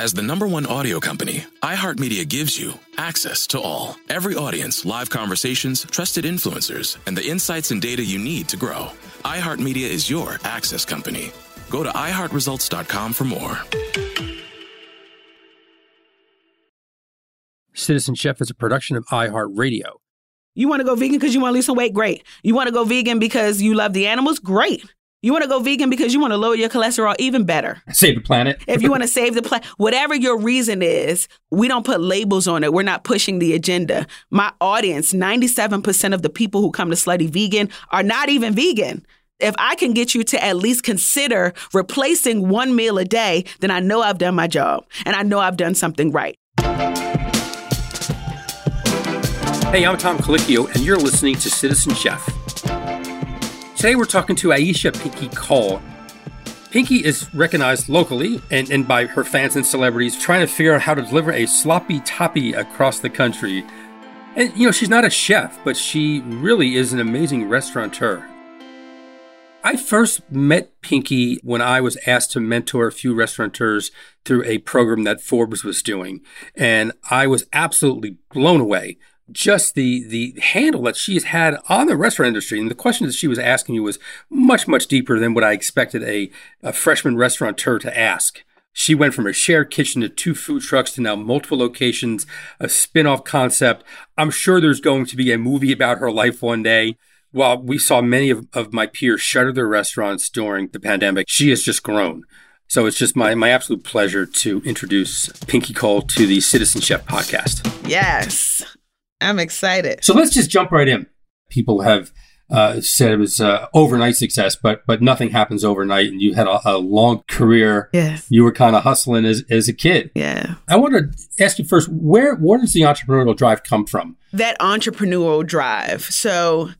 As the number one audio company, iHeartMedia gives you access to all. Every audience, live conversations, trusted influencers, and the insights and data you need to grow. iHeartMedia is your access company. Go to iHeartResults.com for more. Citizen Chef is a production of iHeartRadio. You want to go vegan because you want to lose some weight? Great. You want to go vegan because you love the animals? Great. You want to go vegan because you want to lower your cholesterol? Even better. Save the planet. If you want to save the planet, whatever your reason is, we don't put labels on it. We're not pushing the agenda. My audience, 97% of the people who come to Slutty Vegan are not even vegan. If I can get you to at least consider replacing one meal a day, then I know I've done my job and I know I've done something right. Hey, I'm Tom Colicchio, and you're listening to Citizen Chef. Today we're talking to Aisha Pinky Cole. Pinky is recognized locally and, and by her fans and celebrities trying to figure out how to deliver a sloppy toppy across the country. And, you know, she's not a chef, but she really is an amazing restaurateur. I first met Pinky when I was asked to mentor a few restaurateurs through a program that Forbes was doing. And I was absolutely blown away just the the handle that she's had on the restaurant industry and the questions that she was asking you was much much deeper than what I expected a, a freshman restaurateur to ask. She went from a shared kitchen to two food trucks to now multiple locations, a spin-off concept. I'm sure there's going to be a movie about her life one day. While we saw many of, of my peers shutter their restaurants during the pandemic, she has just grown. So it's just my, my absolute pleasure to introduce Pinky Cole to the Citizen Chef podcast. Yes. I'm excited. So let's just jump right in. People have uh, said it was uh, overnight success, but but nothing happens overnight, and you had a, a long career. Yes. You were kind of hustling as, as a kid. Yeah. I want to ask you first, where where does the entrepreneurial drive come from? That entrepreneurial drive. So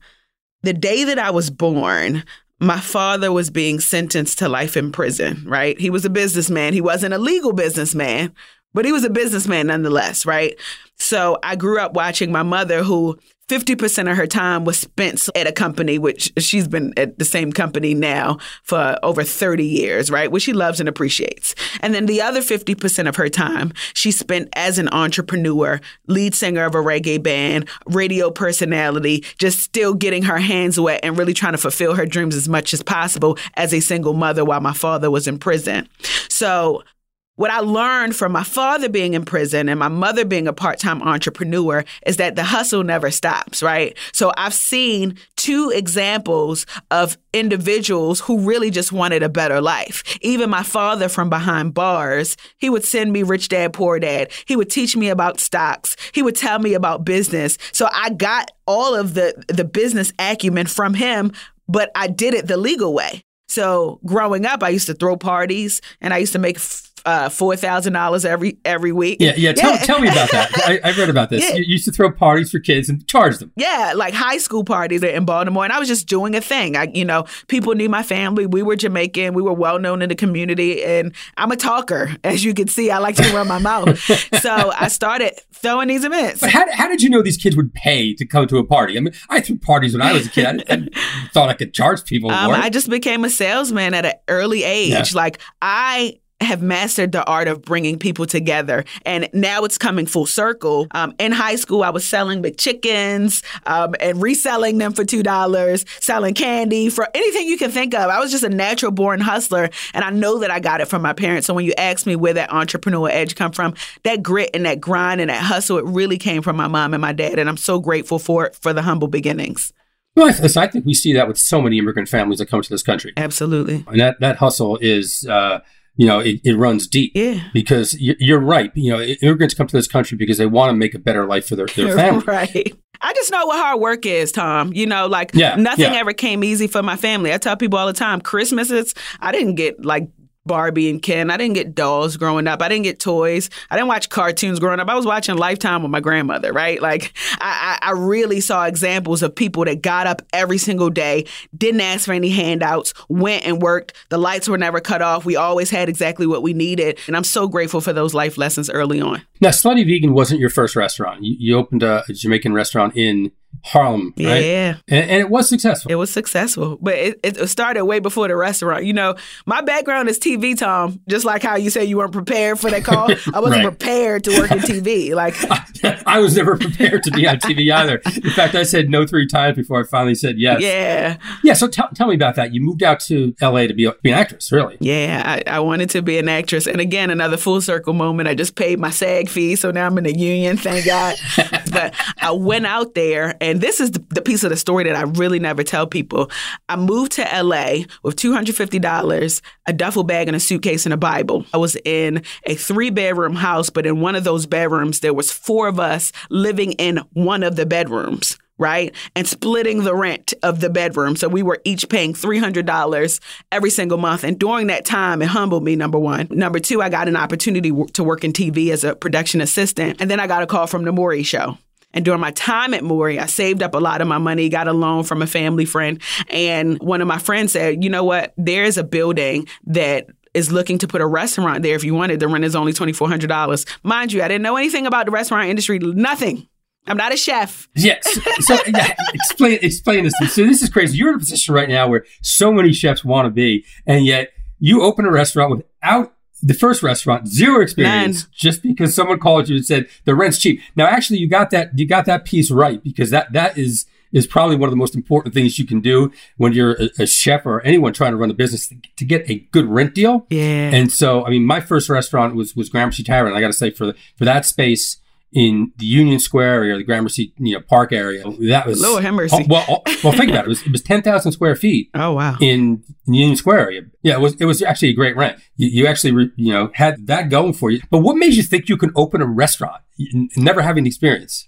the day that I was born, my father was being sentenced to life in prison, right? He was a businessman. He wasn't a legal businessman, but he was a businessman nonetheless, right? So I grew up watching my mother, who 50% of her time was spent at a company, which she's been at the same company now for over 30 years, right? Which she loves and appreciates. And then the other 50% of her time she spent as an entrepreneur, lead singer of a reggae band, radio personality, just still getting her hands wet and really trying to fulfill her dreams as much as possible as a single mother while my father was in prison. So what I learned from my father being in prison and my mother being a part time entrepreneur is that the hustle never stops, right? So I've seen two examples of individuals who really just wanted a better life. Even my father from behind bars, he would send me Rich Dad Poor Dad. He would teach me about stocks. He would tell me about business. So I got all of the, the business acumen from him, but I did it the legal way. So growing up, I used to throw parties and I used to make uh, four thousand dollars every every week. Yeah, yeah. Tell, tell me about that. I, I read about this. Yeah. You used to throw parties for kids and charge them. Yeah, like high school parties in Baltimore, and I was just doing a thing. I, you know, people knew my family. We were Jamaican. We were well known in the community, and I'm a talker, as you can see. I like to run my mouth, so I started throwing these events. But how, how did you know these kids would pay to come to a party? I mean, I threw parties when I was a kid. I, I thought I could charge people Um, more. I just became a salesman at an early age. Yeah. Like I have mastered the art of bringing people together. And now it's coming full circle. Um, in high school, I was selling McChickens um, and reselling them for $2, selling candy for anything you can think of. I was just a natural born hustler. And I know that I got it from my parents. So when you ask me where that entrepreneur edge come from, that grit and that grind and that hustle, it really came from my mom and my dad. And I'm so grateful for it for the humble beginnings. Well, I, I think we see that with so many immigrant families that come to this country. Absolutely. And that, that hustle is, uh, you know, it, it, runs deep. Yeah. Because you're right. You know, immigrants come to this country because they want to make a better life for their, their family. right. I just know what hard work is, Tom. You know, like yeah, nothing yeah. ever came easy for my family. I tell people all the time, Christmases, I didn't get like Barbie and Ken. I didn't get dolls growing up. I didn't get toys. I didn't watch cartoons growing up. I was watching Lifetime with my grandmother, right? Like, I, I, really saw examples of people that got up every single day, didn't ask for any handouts, went and worked. The lights were never cut off. We always had exactly what we needed. And I'm so grateful for those life lessons early on. Now, Slutty Vegan wasn't your first restaurant. You, you opened a, a Jamaican restaurant in Harlem, right? Yeah. And, and, it was successful. It was successful, but it, it, started way before the restaurant. You know, my background is TV, Tom. Just like how you say you weren't prepared for that call, I wasn't right. prepared to work in TV. Like I, I, was never prepared to be on TV either. In fact, I said no three times before I finally said yes. Yeah. Yeah. So t- tell me about that. You moved out to LA to be, a, be an actress, really? Yeah, I, I wanted to be an actress, and again, another full circle moment. I just paid my SAG fee, so now I'm in a union. Thank God. but I went out there, and this is the, piece of the story that I really never tell people. I moved to LA with $250, a duffel bag and a suitcase and a Bible. I was in a three bedroom house, but in one of those bedrooms, there was four of us living in one of the bedrooms right? And splitting the rent of the bedroom. So we were each paying $300 every single month. And during that time, it humbled me, number one. Number two, I got an opportunity to work in TV as a production assistant. And then I got a call from The Maury Show. And during my time at Maury, I saved up a lot of my money, got a loan from a family friend. And one of my friends said, you know what? There's a building that is looking to put a restaurant there if you wanted. The rent is only $2,400. Mind you, I didn't know anything about the restaurant industry, nothing. I'm not a chef. Yes. So yeah, explain explain this. So this is crazy. You're in a position right now where so many chefs want to be, and yet you open a restaurant without the first restaurant, zero experience, None. just because someone called you and said the rent's cheap. Now, actually, you got that you got that piece right because that that is is probably one of the most important things you can do when you're a, a chef or anyone trying to run a business to, to, get a good rent deal. Yeah. And so, I mean, my first restaurant was was Gramercy Tavern. I got to say, for the, for that space in the Union Square area, the Gramercy you know Park area. That was Lord have mercy. Oh, well, oh, well, think about it. It was, it was ten thousand square feet. Oh wow! In, in Union Square area, yeah, it was it was actually a great rent. You, you actually re, you know had that going for you. But what made you think you can open a restaurant, never having the experience?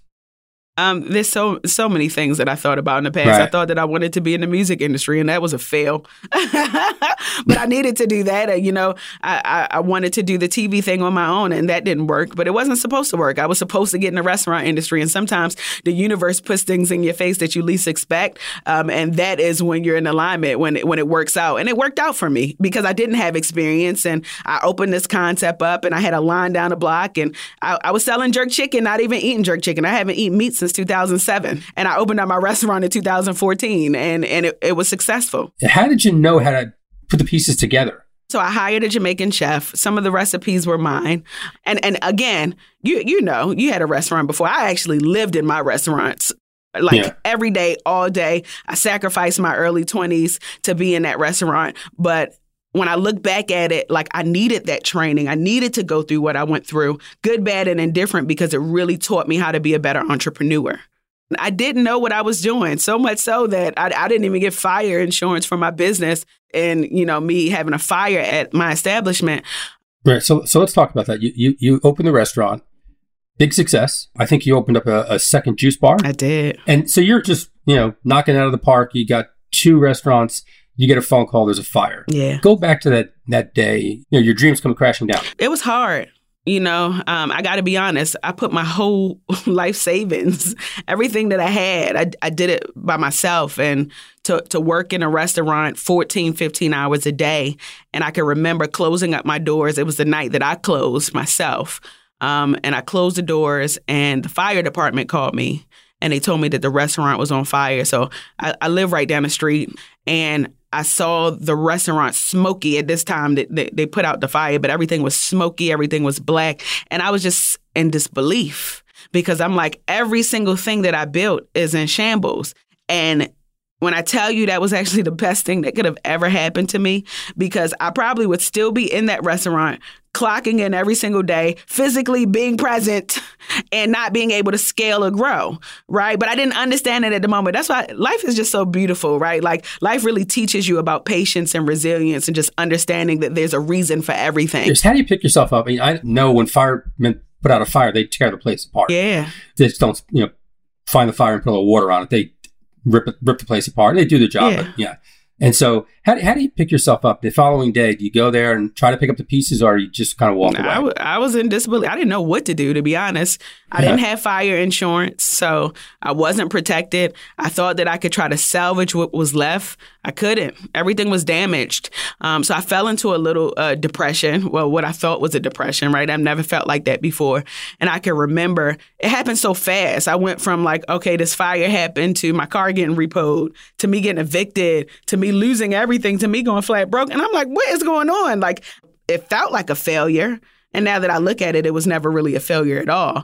Um, there's so so many things that I thought about in the past. Right. I thought that I wanted to be in the music industry, and that was a fail. but I needed to do that. And, you know, I, I, I wanted to do the TV thing on my own, and that didn't work. But it wasn't supposed to work. I was supposed to get in the restaurant industry, and sometimes the universe puts things in your face that you least expect, um, and that is when you're in alignment when it, when it works out. And it worked out for me because I didn't have experience, and I opened this concept up, and I had a line down the block, and I, I was selling jerk chicken, not even eating jerk chicken. I haven't eaten meat since 2007, and I opened up my restaurant in 2014, and and it, it was successful. How did you know how to put the pieces together? So I hired a Jamaican chef. Some of the recipes were mine. And and again, you you know, you had a restaurant before. I actually lived in my restaurants. Like Yeah. every day, all day. I sacrificed my early 20s to be in that restaurant. But when I look back at it, like I needed that training. I needed to go through what I went through, good, bad, and indifferent, because it really taught me how to be a better entrepreneur. I didn't know what I was doing, so much so that I, I didn't even get fire insurance for my business. And, you know, me having a fire at my establishment. Right. So so let's talk about that. You you, you opened the restaurant, big success. I think you opened up a, a second juice bar. I did. And so you're just, you know, knocking out of the park. You got two restaurants. You get a phone call. There's a fire. Yeah. Go back to that that day. You know, your dreams come crashing down. It was hard. You know, um, I got to be honest. I put my whole life savings, everything that I had, I, I did it by myself. And to, to work in a restaurant 14, 15 hours a day. And I can remember closing up my doors. It was the night that I closed myself. Um, and I closed the doors, and the fire department called me and they told me that the restaurant was on fire. So I, I live right down the street. And I saw the restaurant smoky at this time. That they, they put out the fire, but everything was smoky, everything was black, and I was just in disbelief because I'm like, every single thing that I built is in shambles, and when I tell you that was actually the best thing that could have ever happened to me, because I probably would still be in that restaurant, clocking in every single day, physically being present and not being able to scale or grow, right? But I didn't understand it at the moment. That's why life is just so beautiful, right? Like life really teaches you about patience and resilience and just understanding that there's a reason for everything. Just how do you pick yourself up? I mean, I know when firemen put out a fire, they tear the place apart. Yeah. They just don't, you know, find the fire and put a little water on it. They rip it, rip the place apart. They do their job, Yeah. but yeah. And so, how, how do you pick yourself up the following day? Do you go there and try to pick up the pieces, or you just kind of walk away? I, w- I was in disbelief. I didn't know what to do, to be honest. I didn't have fire insurance, so I wasn't protected. I thought that I could try to salvage what was left. I couldn't. Everything was damaged. Um, so I fell into a little uh, depression. Well, what I thought was a depression, right? I've never felt like that before. And I can remember it happened so fast. I went from like, okay, this fire happened to my car getting repoed, to me getting evicted, to me losing everything, to me going flat broke. And I'm like, what is going on? Like, it felt like a failure. And now that I look at it, it was never really a failure at all.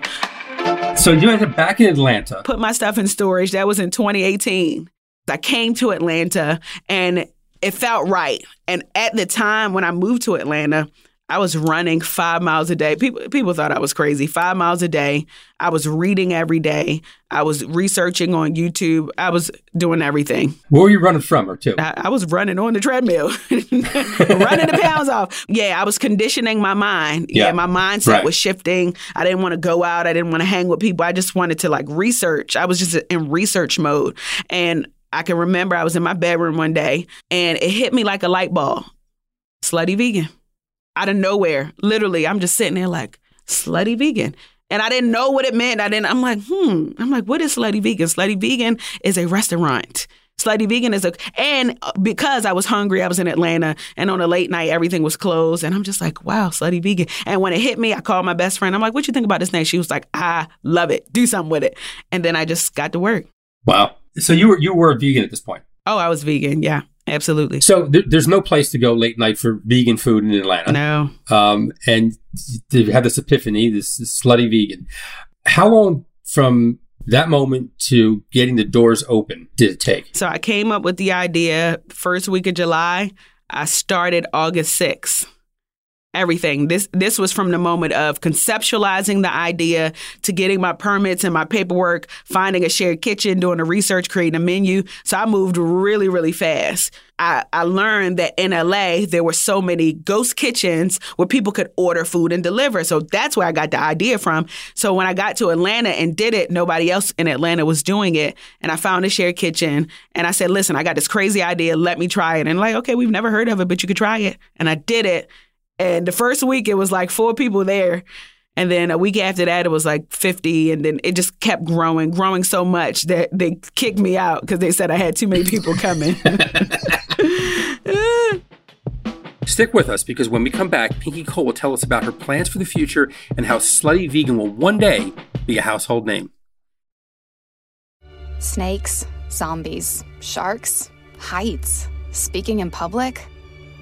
so you ended up back in Atlanta. Put my stuff in storage. That was in 2018. I came to Atlanta and it felt right. And at the time when I moved to Atlanta, I was running five miles a day. People people thought I was crazy. Five miles a day. I was reading every day. I was researching on YouTube. I was doing everything. Where were you running from, or to? I, I was running on the treadmill, running the pounds off. Yeah, I was conditioning my mind. Yeah, Yeah. my mindset Right. was shifting. I didn't want to go out. I didn't want to hang with people. I just wanted to like research. I was just in research mode. And I can remember I was in my bedroom one day and it hit me like a light bulb. Slutty vegan. Out of nowhere. Literally, I'm just sitting there like, slutty vegan. And I didn't know what it meant. I didn't, I'm like, hmm. I'm like, what is slutty vegan? Slutty vegan is a restaurant. Slutty vegan is a, and because I was hungry, I was in Atlanta, and on a late night, everything was closed. And I'm just like, wow, slutty vegan. And when it hit me, I called my best friend. I'm like, what you think about this name? She was like, I love it. Do something with it. And then I just got to work. Wow. So you were you were vegan at this point. Oh, I was vegan. Yeah, absolutely. So there, there's no place to go late night for vegan food in Atlanta. No. Um, and you had this epiphany, this, this slutty vegan. How long from that moment to getting the doors open did it take? So I came up with the idea first week of July. I started August 6th. Everything. This this was from the moment of conceptualizing the idea to getting my permits and my paperwork, finding a shared kitchen, doing the research, creating a menu. So I moved really, really fast. I, I learned that in LA there were so many ghost kitchens where people could order food and deliver. So that's where I got the idea from. So when I got to Atlanta and did it, nobody else in Atlanta was doing it. And I found a shared kitchen and I said, listen, I got this crazy idea. Let me try it. And like, okay, we've never heard of it, but you could try it. And I did it. And the first week it was like four people there. And then a week after that, it was like 50. And then it just kept growing, growing so much that they kicked me out because they said I had too many people coming. Stick with us because when we come back, Pinky Cole will tell us about her plans for the future and how Slutty Vegan will one day be a household name. Snakes, zombies, sharks, heights, speaking in public.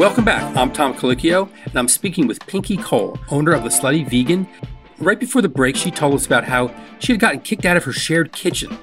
Welcome back. I'm Tom Colicchio, and I'm speaking with Pinky Cole, owner of the Slutty Vegan. Right before the break, she told us about how she had gotten kicked out of her shared kitchen.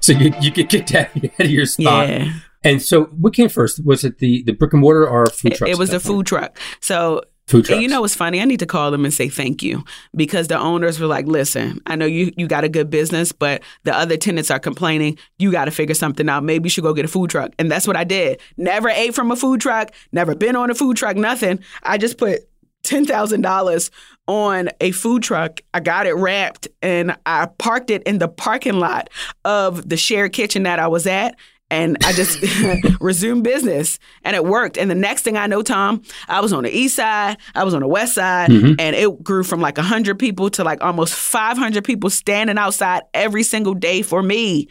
So you, you get kicked out of your spot. Yeah. And so what came first? Was it the, the brick and mortar or food It, truck? it was the food truck. So food trucks. And you know what's funny? I need to call them and say thank you because the owners were like, "Listen, I know you you got a good business, but the other tenants are complaining. You got to figure something out. Maybe you should go get a food truck." And that's what I did. Never ate from a food truck. Never been on a food truck. Nothing. I just put ten thousand dollars on a food truck. I got it wrapped and I parked it in the parking lot of the shared kitchen that I was at and I just resumed business and it worked. And the next thing I know, Tom, I was on the east side, I was on the west side, Mm-hmm. and it grew from like 100 people to like almost 500 people standing outside every single day for me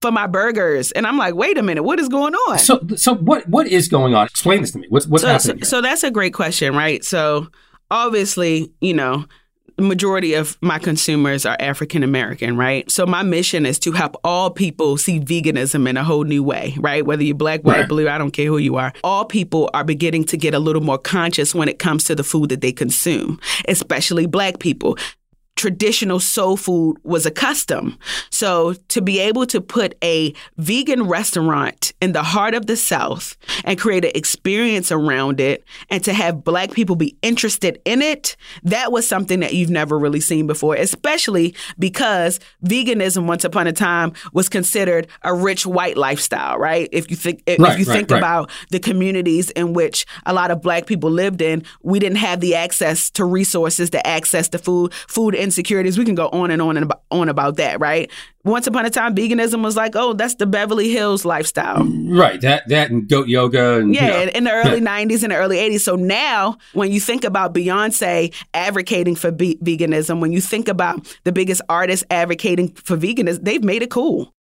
for my burgers. And I'm like, wait a minute, what is going on? So, so what what is going on? Explain this to me. What's what's so, happening? So, so that's a great question, right? So obviously, you know, majority of my consumers are African American, right? So my mission is to help all people see veganism in a whole new way, right? Whether you're black, white, Right. blue, I don't care who you are. All people are beginning to get a little more conscious when it comes to the food that they consume, especially black people traditional soul food was a custom. So to be able to put a vegan restaurant in the heart of the South and create an experience around it and to have black people be interested in it, that was something that you've never really seen before, especially because veganism once upon a time was considered a rich white lifestyle, right? If you think if Right, you right, think right. about the communities in which a lot of black people lived in, we didn't have the access to resources to access the food, food insecurities. We can go on and on and about, on about that, right? Once upon a time, veganism was like, oh, that's the Beverly Hills lifestyle. right. That that and goat yoga and you Yeah, know. in the early 90s and the early 80s. So now, when you think about Beyonce advocating for be- veganism, when you think about the biggest artists advocating for veganism, they've made it cool.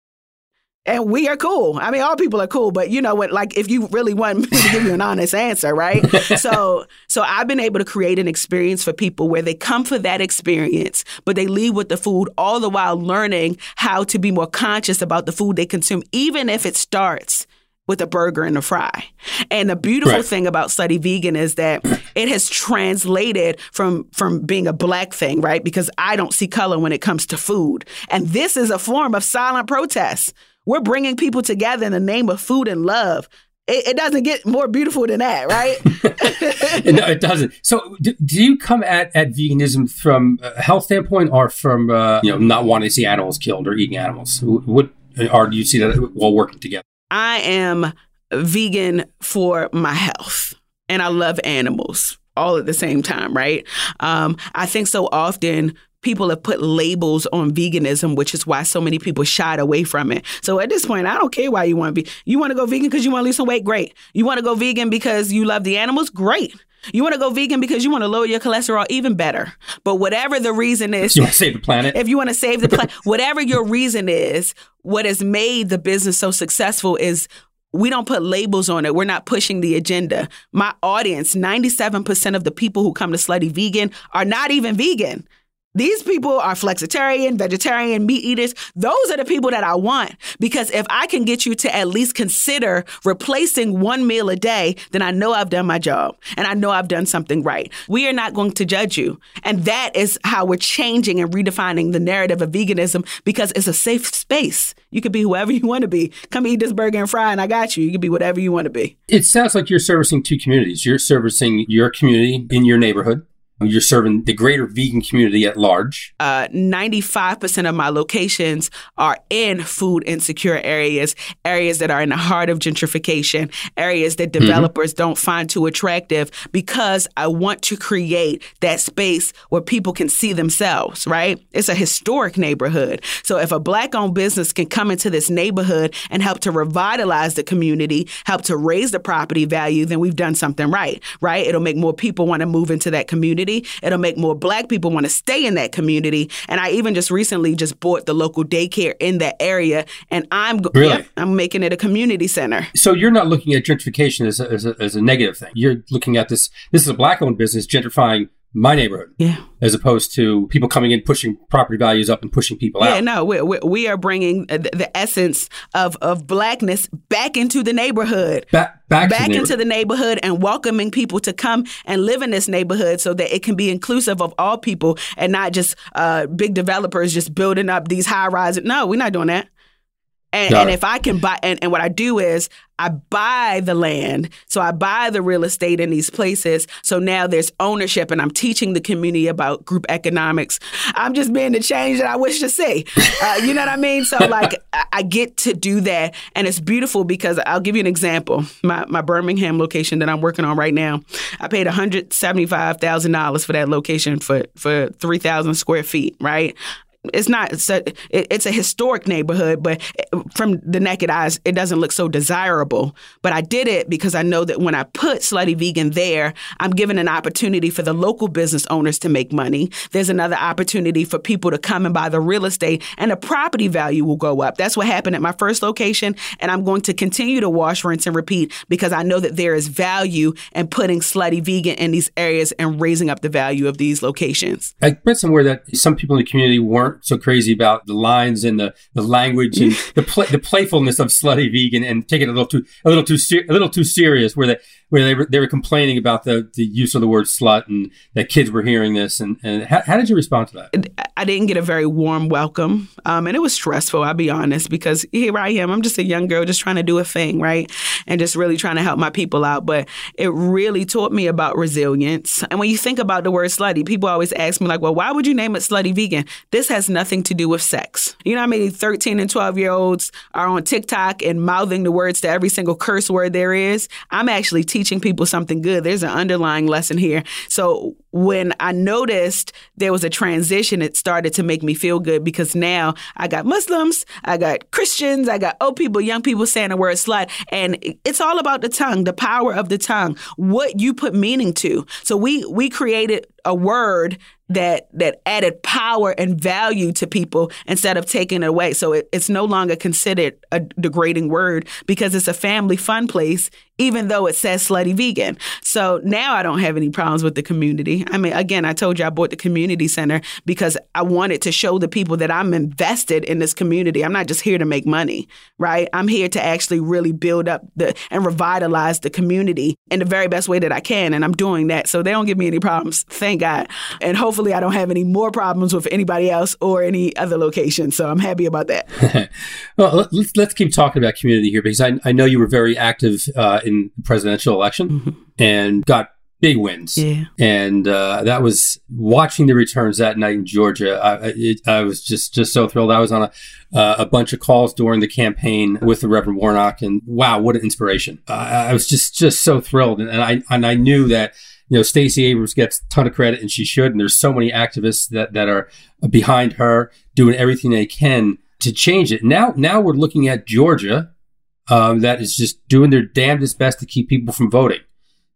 And we are cool. I mean, all people are cool, but you know what? Like, if you really want me to give you an honest answer, right? so, so I've been able to create an experience for people where they come for that experience, but they leave with the food, all the while learning how to be more conscious about the food they consume, even if it starts with a burger and a fry. And the beautiful Right. thing about Slutty Vegan is that it has translated from from being a black thing, right? Because I don't see color when it comes to food. And this is a form of silent protest. We're bringing people together in the name of food and love. It, it doesn't get more beautiful than that, right? no, it doesn't. So, do, do you come at, at veganism from a health standpoint, or from uh, you know not wanting to see animals killed or eating animals? What, or do you see that while working together? I am vegan for my health and I love animals all at the same time, right? Um, I think so often people have put labels on veganism, which is why so many people shied away from it. So at this point, I don't care why you want to be. You want to go vegan because you want to lose some weight? Great. You want to go vegan because you love the animals? Great. You want to go vegan because you want to lower your cholesterol? Even better. But whatever the reason is, You want to save the planet? if you want to save the planet, whatever your reason is, what has made the business so successful is we don't put labels on it. We're not pushing the agenda. My audience, 97% of the people who come to Slutty Vegan are not even vegan. These people are flexitarian, vegetarian, meat eaters. Those are the people that I want because if I can get you to at least consider replacing one meal a day, then I know I've done my job and I know I've done something right. We are not going to judge you. And that is how we're changing and redefining the narrative of veganism because it's a safe space. You could be whoever you want to be. Come eat this burger and fry, and I got you. You can be whatever you want to be. It sounds like you're servicing two communities. You're servicing your community in your neighborhood. You're serving the greater vegan community at large. uh, 95% of my locations are in food insecure areas, areas that are in the heart of gentrification, areas that developers don't find too attractive because I want to create that space where people can see themselves, right? It's a historic neighborhood. So if a black owned business can come into this neighborhood and help to revitalize the community, help to raise the property value, then we've done something right, right? It'll make more people want to move into that community. It'll make more black people want to stay in that community. And I even just recently just bought the local daycare in that area and I'm Really? Yep, I'm making it a community center. So you're not looking at gentrification as a, as a, as a negative thing. You're looking at this. This is a black-owned business gentrifying my neighborhood, Yeah. as opposed to people coming in pushing property values up and pushing people Yeah, out. Yeah, no, we, we, we are bringing the, the essence of, of blackness back into the neighborhood. Back back, back the into the neighborhood and welcoming people to come and live in this neighborhood so that it can be inclusive of all people and not just uh, big developers just building up these high rises. No, we're not doing that. And, and if I can buy, and, and what I do is I buy the land. So I buy the real estate in these places. So now there's ownership, and I'm teaching the community about group economics. I'm just being the change that I wish to see. Uh, you know what I mean? So, like, I, get to do that. And it's beautiful because I'll give you an example. My, my Birmingham location that I'm working on right now, I paid $175,000 for that location for, for 3,000 square feet, right? It's not it's a, it's a historic neighborhood but eh, from the naked eyes it doesn't look so desirable. But i did it because i know that when i put slutty vegan there i'm giving an opportunity for the local business owners to make money. There's another opportunity for people to come and buy the real estate and the property value will go up. That's what happened at my first location and i'm going to continue to wash rinse and repeat because i know that there is value in putting slutty vegan in these areas and raising up the value of these locations. I read somewhere that some people in the community weren't so crazy about the lines and the, the language and the pla the playfulness of slutty vegan and take it a little too a little too ser- a little too serious where they where they were they were complaining about the, the use of the word slut and that kids were hearing this and, and how, how did you respond to that? I didn't get a very warm welcome. Um, and it was stressful, I'll be honest, because here I am. I'm just a young girl just trying to do a thing, right? And just really trying to help my people out. But it really taught me about resilience. And when you think about the word slutty, people always ask me, like, well, why would you name it slutty vegan? This has nothing to do with sex. You know how many 13 and 12 year olds are on TikTok and mouthing the words to every single curse word there is? I'm actually teaching people something good. There's an underlying lesson here. So when I noticed there was a transition, it started to make me feel good because now I got Muslims, I got Christians, I got old people, young people saying the word slut. And it's all about the tongue, the power of the tongue, what you put meaning to. So we we created a word that that added power and value to people instead of taking it away. So it, it's no longer considered a degrading word because it's a family fun place, even though it says slutty vegan. So now I don't have any problems with the community. I mean, again, I told you I bought the community center because I wanted to show the people that I'm invested in this community. I'm not just here to make money, right? I'm here to actually really build up the and revitalize the community in the very best way that I can, and I'm doing that. So they don't give me any problems, thank God. And hopefully, I don't have any more problems with anybody else or any other location. So I'm happy about that. well, let- let's let's keep talking about community here because I, I know you were very active uh, in the presidential election and got big wins. Yeah. And uh, that was watching the returns that night in Georgia. I, it, I was just just so thrilled. I was on a uh, a bunch of calls during the campaign with the Reverend Warnock, and wow, what an inspiration! I I was just just so thrilled, and, and I and I knew that you know Stacey Abrams gets a ton of credit, and she should. And there's so many activists that that are behind her doing everything they can to change it. Now now we're looking at Georgia, um, that is just doing their damnedest best to keep people from voting.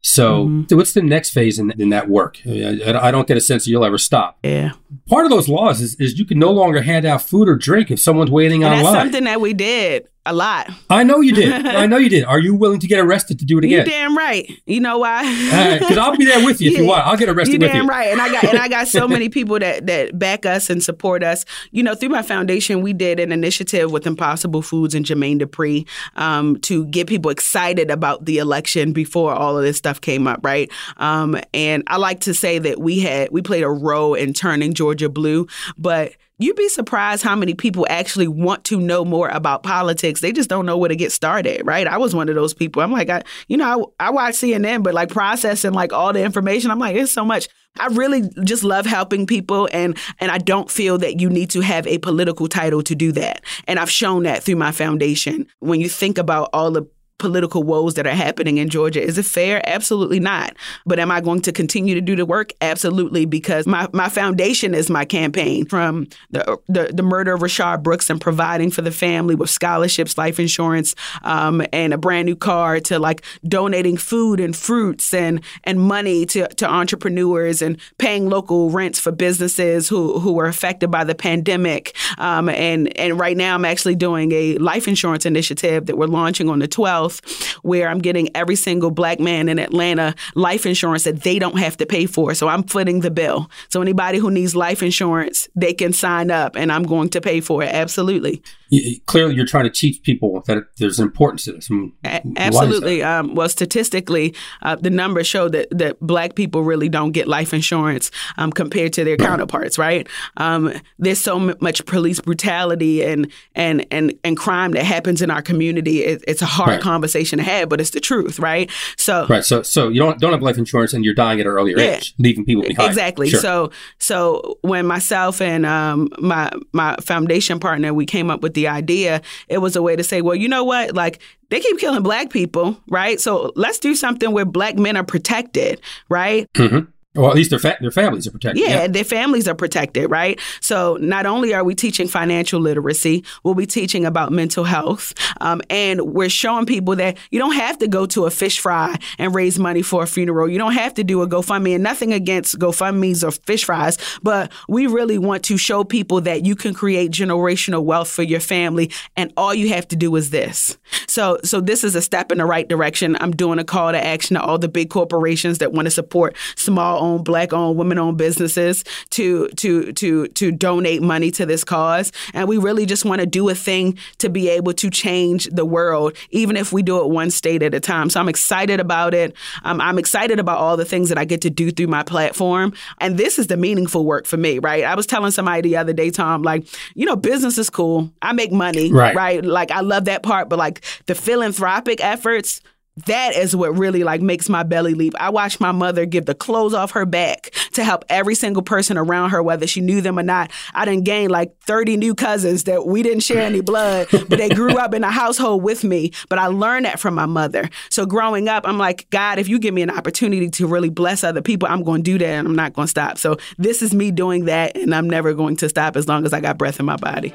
So, Mm-hmm. so what's the next phase in, in that work? I, I- don't get a sense that you'll ever stop. Yeah. Part of those laws is, is you can no longer hand out food or drink if someone's waiting And that's online. something that we did a lot. I know you did. I know you did. Are you willing to get arrested to do it again? You damn right. You know why? Because I'll be there with you if you want. I'll get arrested you with damn you. right. And I got and I got so many people that that back us and support us. You know, through my foundation, we did an initiative with Impossible Foods and Jermaine Dupri um, to get people excited about the election before all of this stuff came up, right? Um, and I like to say that we had we played a role in turning Georgia blue, but You'd be surprised how many people actually want to know more about politics. They just don't know where to get started, right? I was one of those people. I'm like, I, you know, I, I watch CNN, but like processing like all the information, I'm like, it's so much. I really just love helping people, and and I don't feel that you need to have a political title to do that. And I've shown that through my foundation. When you think about all the political woes that are happening in Georgia. Is it fair? Absolutely not. But am I going to continue to do the work? Absolutely, because my, my foundation is my campaign from the, the, the murder of Rayshard Brooks and providing for the family with scholarships, life insurance, um, and a brand new car to like donating food and fruits and, and money to, to entrepreneurs and paying local rents for businesses who, who were affected by the pandemic. Um, and, and right now I'm actually doing a life insurance initiative that we're launching on the 12th Health, where I'm getting every single black man in Atlanta life insurance that they don't have to pay for. So I'm footing the bill. So anybody who needs life insurance, they can sign up and I'm going to pay for it. Absolutely. You, clearly, you're trying to teach people that there's importance to this. A- absolutely. Um, well, statistically, uh, the numbers show that, that black people really don't get life insurance um, compared to their counterparts, right? Um, there's so much police brutality and, and, and, and crime that happens in our community. It, it's a hard right. conversation to have, but it's the truth, right? So, right. So, so you don't, don't have life insurance and you're dying at an earlier yeah, age, leaving people behind. Exactly. Sure. So, so when myself and um, my, my foundation partner, we came up with the the idea, it was a way to say, well, you know what? Like they keep killing black people, right? So let's do something where black men are protected, right? Mm-hmm. Well, at least their fa- their families are protected. Yeah, yeah, their families are protected, right? So not only are we teaching financial literacy, we'll be teaching about mental health, um, and we're showing people that you don't have to go to a fish fry and raise money for a funeral. You don't have to do a GoFundMe, and nothing against GoFundmes or fish fries, but we really want to show people that you can create generational wealth for your family, and all you have to do is this. So, so this is a step in the right direction. I'm doing a call to action to all the big corporations that want to support small owned, black owned, women owned businesses to to to to donate money to this cause. And we really just want to do a thing to be able to change the world, even if we do it one state at a time. So I'm excited about it. Um, I'm excited about all the things that I get to do through my platform. And this is the meaningful work for me, right? I was telling somebody the other day, Tom, like, you know, business is cool. I make money, right? right? Like I love that part, but like the philanthropic efforts that is what really like makes my belly leap. I watched my mother give the clothes off her back to help every single person around her, whether she knew them or not. I didn't gain like 30 new cousins that we didn't share any blood, but they grew up in a household with me. But I learned that from my mother. So growing up, I'm like, God, if you give me an opportunity to really bless other people, I'm going to do that and I'm not going to stop. So this is me doing that and I'm never going to stop as long as I got breath in my body.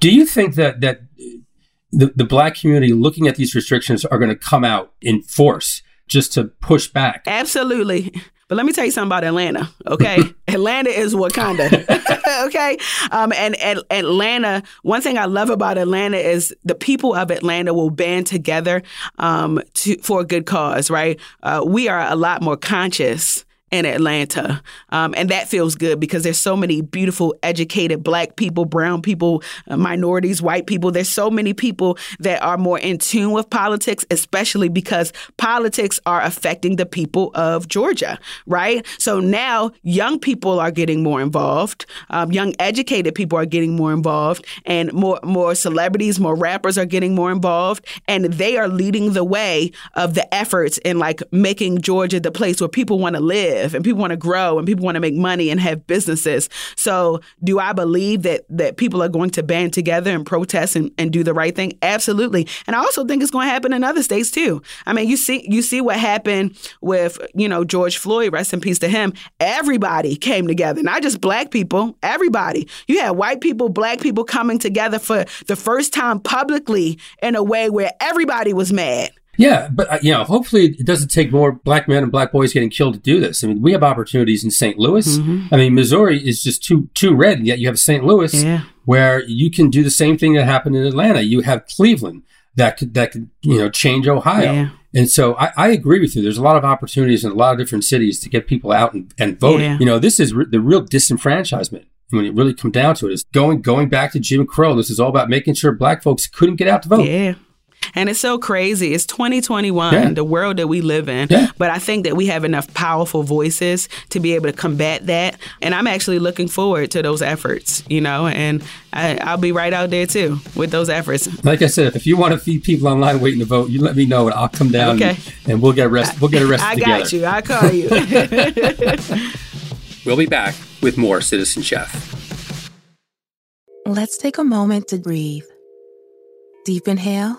Do you think that that the, the black community looking at these restrictions are going to come out in force just to push back. Absolutely. But let me tell you something about Atlanta, okay? Atlanta is Wakanda, okay? Um, and, and Atlanta, one thing I love about Atlanta is the people of Atlanta will band together um, to, for a good cause, right? Uh, we are a lot more conscious in Atlanta. Um, and that feels good because there's so many beautiful, educated black people, brown people, uh, minorities, white people. There's so many people that are more in tune with politics, especially because politics are affecting the people of Georgia, right? So now young people are getting more involved. Um, young, educated people are getting more involved, and more more celebrities, more rappers are getting more involved, and they are leading the way of the efforts in like making Georgia the place where people want to live live and people want to grow and people want to make money and have businesses. So, do I believe that that people are going to band together and protest and, and do the right thing? Absolutely. And I also think it's going to happen in other states too. I mean, you see you see what happened with, you know, George Floyd, rest in peace to him. Everybody came together, not just black people, everybody. You had white people, black people coming together for the first time publicly in a way where everybody was mad. Yeah, but uh, you know, hopefully it doesn't take more black men and black boys getting killed to do this. I mean, we have opportunities in St. Louis. Mm-hmm. I mean, Missouri is just too too red, and yet you have St. Louis yeah. where you can do the same thing that happened in Atlanta. You have Cleveland that could that could you know change Ohio. Yeah. And so I, I, agree with you. There's a lot of opportunities in a lot of different cities to get people out and, and voting. Yeah. You know, this is re- the real disenfranchisement when it really comes down to it is going going back to Jim Crow. This is all about making sure black folks couldn't get out to vote. Yeah. And it's so crazy. It's 2021, yeah. the world that we live in. Yeah. But I think that we have enough powerful voices to be able to combat that. And I'm actually looking forward to those efforts, you know, and I, will be right out there too with those efforts. Like I said, if you want to feed people online waiting to vote, you let me know and I'll come down okay. and, and we'll get arrested. We'll get arrested I together. got you. I'll call you. we'll be back with more Citizen Chef. Let's take a moment to breathe. Deep inhale.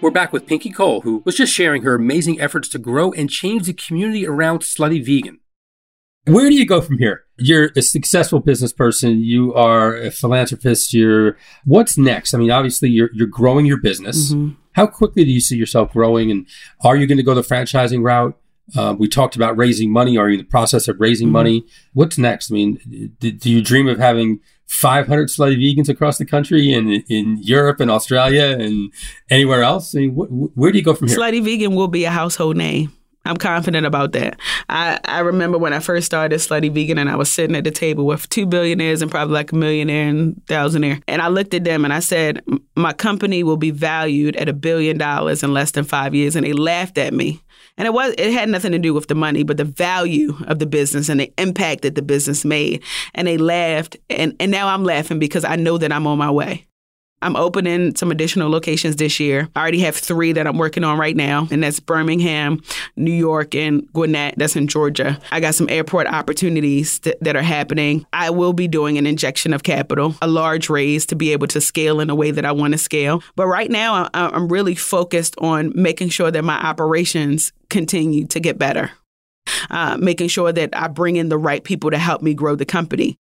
We're back with Pinky Cole, who was just sharing her amazing efforts to grow and change the community around Slutty Vegan. Where do you go from here? You're a successful business person. You are a philanthropist. You're what's next? I mean, obviously, you're you're growing your business. Mhm. How quickly do you see yourself growing? And are you going to go the franchising route? Uh, we talked about raising money. Are you in the process of raising Mhm. money? What's next? I mean, do, do you dream of having 500 slutty vegans across the country and in Europe and Australia and anywhere else? I mean, wh- where do you go from here? Slutty Vegan will be a household name. I'm confident about that. I, I remember when I first started Slutty Vegan and I was sitting at the table with two billionaires and probably like a millionaire and thousandaire. And I looked at them and I said, My company will be valued at a billion dollars in less than five years. And they laughed at me. And it was it had nothing to do with the money, but the value of the business and the impact that the business made. And they laughed. And, and now I'm laughing because I know that I'm on my way. I'm opening some additional locations this year. I already have three that I'm working on right now, and that's Birmingham, New York, and Gwinnett. That's in Georgia. I got some airport opportunities th- that are happening. I will be doing an injection of capital, a large raise to be able to scale in a way that I want to scale. But right now, I- I'm really focused on making sure that my operations continue to get better. Uh, making sure that I bring in the right people to help me grow the company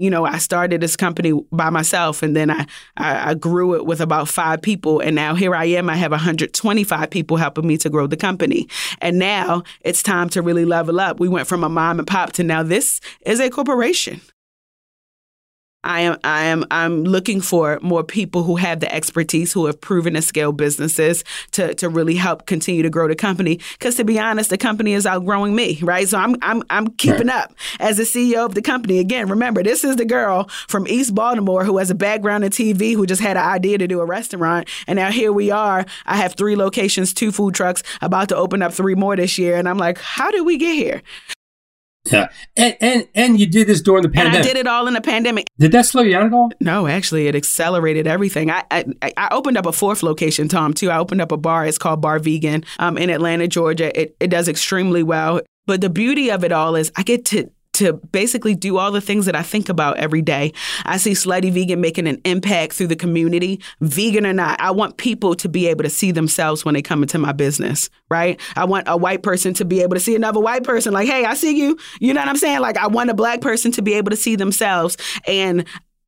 you know, I started this company by myself and then I, I, I grew it with about five people. And now here I am. I have 125 people helping me to grow the company. And now it's time to really level up. We went from a mom and pop to now this is a corporation. I am I am I'm looking for more people who have the expertise who have proven to scale businesses to to really help continue to grow the company. Cuz to be honest the company is outgrowing me right? So I'm I'm I'm keeping up as the CEO of the company. Again remember this is the girl from East Baltimore who has a background in TV who just had an idea to do a restaurant. And now here we are. I have 3 locations two food trucks about to open up 3 more this year. And I'm like how did we get here Yeah, and and and you did this during the pandemic. and I did it all in the pandemic Did that slow you down at all? No, actually, it accelerated everything. I, I I opened up a fourth location, Tom. Too. I opened up a bar. It's called Bar Vegan um, in Atlanta, Georgia. It it does extremely well. But the beauty of it all is I get to to basically do all the things that I think about every day. I see Slutty Vegan making an impact through the community, vegan or not. I want people to be able to see themselves when they come into my business, right? I want a white person to be able to see another white person like, hey, I see you. You know what I'm saying? Like, I want a black person to be able to see themselves. And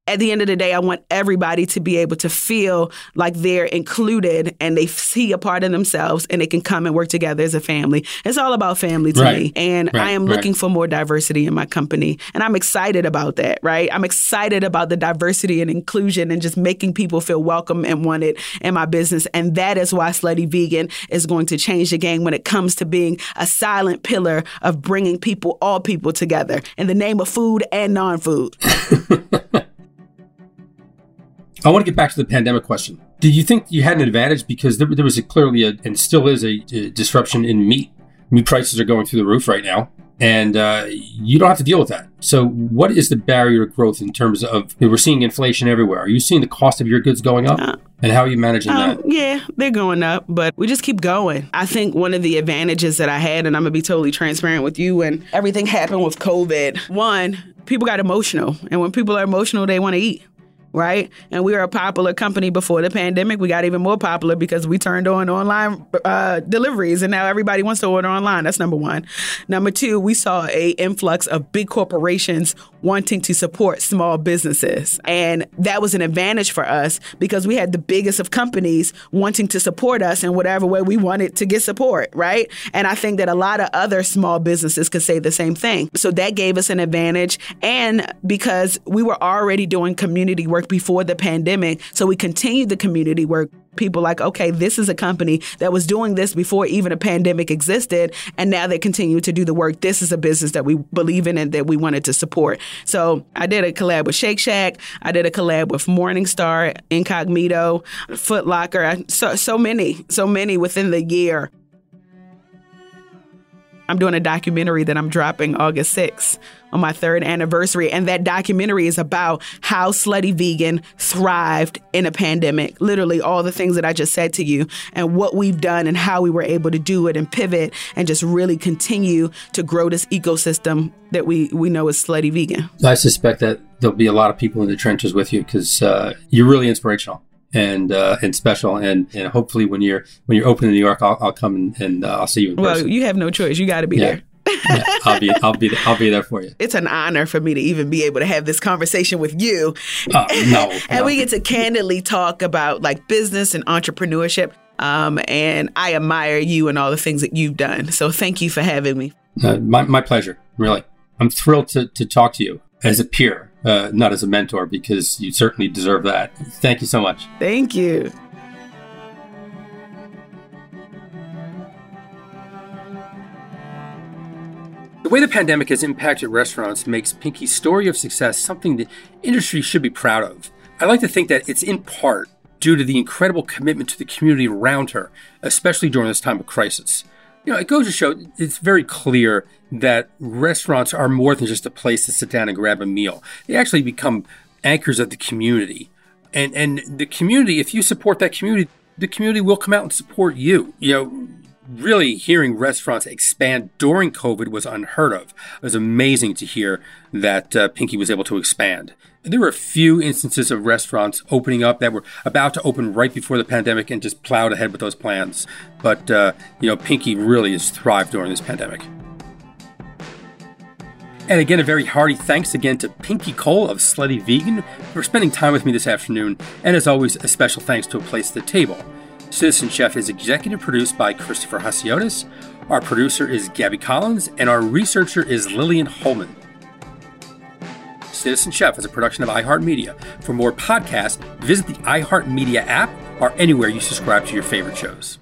at the end of the day, I want everybody to be able to feel like they're included and they see a part of themselves and they can come and work together as a family. It's all about family to Right. me. And Right, I am right. looking for more diversity in my company. And I'm excited about that, right? I'm excited about the diversity and inclusion and just making people feel welcome and wanted in my business. And that is why Slutty Vegan is going to change the game when it comes to being a silent pillar of bringing people, all people together in the name of food and non food. I want to get back to the pandemic question. Did you think you had an advantage because there, there was a, clearly a, and still is a, uh disruption in meat? Meat prices are going through the roof right now, and uh, you don't have to deal with that. So, what is the barrier to growth in terms of we're seeing inflation everywhere? Are you seeing the cost of your goods going up, and how are you managing Um, that? yeah, they're going up, but we just keep going. I think one of the advantages that I had, and I'm gonna be totally transparent with you, when everything happened with COVID, one, people got emotional, and when people are emotional, they want to eat. Right, and we were a popular company before the pandemic. We got even more popular because we turned on online uh, deliveries, and now everybody wants to order online. That's number one. Number two, we saw a influx of big corporations wanting to support small businesses, and that was an advantage for us because we had the biggest of companies wanting to support us in whatever way we wanted to get support. Right, and I think that a lot of other small businesses could say the same thing. So that gave us an advantage, and because we were already doing community work before the pandemic, so we continued the community work. people like, okay, this is a company that was doing this before even a pandemic existed, and now they continue to do the work. This is a business that we believe in and that we wanted to support. So I did a collab with Shake Shack. I did a collab with Morningstar, Incogmeato, Foot Locker. So so many, so many within the year. I'm doing a documentary that I'm dropping August 6th on my third anniversary. And that documentary is about how Slutty Vegan thrived in a pandemic. Literally, all the things that I just said to you, and what we've done, and how we were able to do it and pivot and just really continue to grow this ecosystem that we, we know is Slutty Vegan. I suspect that there'll be a lot of people in the trenches with you because uh, you're really inspirational and uh, and special. And, and hopefully when you're when you're open in New York, I'll, I'll come and, and uh, I'll see you in well, person. you have no choice. You got to be Yeah. there. Yeah, I'll be I'll be I'll be there for you. It's an honor for me to even be able to have this conversation with you. Oh, no, and no. we get to candidly talk about like business and entrepreneurship. Um, and I admire you and all the things that you've done. So thank you for having me. Uh, my my pleasure. Really, I'm thrilled to to talk to you as a peer, uh, not as a mentor, because you certainly deserve that. Thank you so much. Thank you. Way the pandemic has impacted restaurants makes Pinky's story of success something the industry should be proud of. I like to think that it's in part due to the incredible commitment to the community around her, especially during this time of crisis. You know, it goes to show it's very clear that restaurants are more than just a place to sit down and grab a meal. They actually become anchors of the community. And and the community, if you support that community, the community will come out and support you. You know, really hearing restaurants expand during COVID was unheard of. It was amazing to hear that uh, Pinky was able to expand. There were a few instances of restaurants opening up that were about to open right before the pandemic and just plowed ahead with those plans. But, uh, you know, Pinky really has thrived during this pandemic. And again, a very hearty thanks again to Pinky Cole of Slutty Vegan for spending time with me this afternoon. And as always, a special thanks to A Place at the Table. Citizen Chef is executive produced by Christopher Hasiotis. Our producer is Gabby Collins, and our researcher is Lillian Holman. Citizen Chef is a production of iHeartMedia. For more podcasts, visit the iHeartMedia app or anywhere you subscribe to your favorite shows.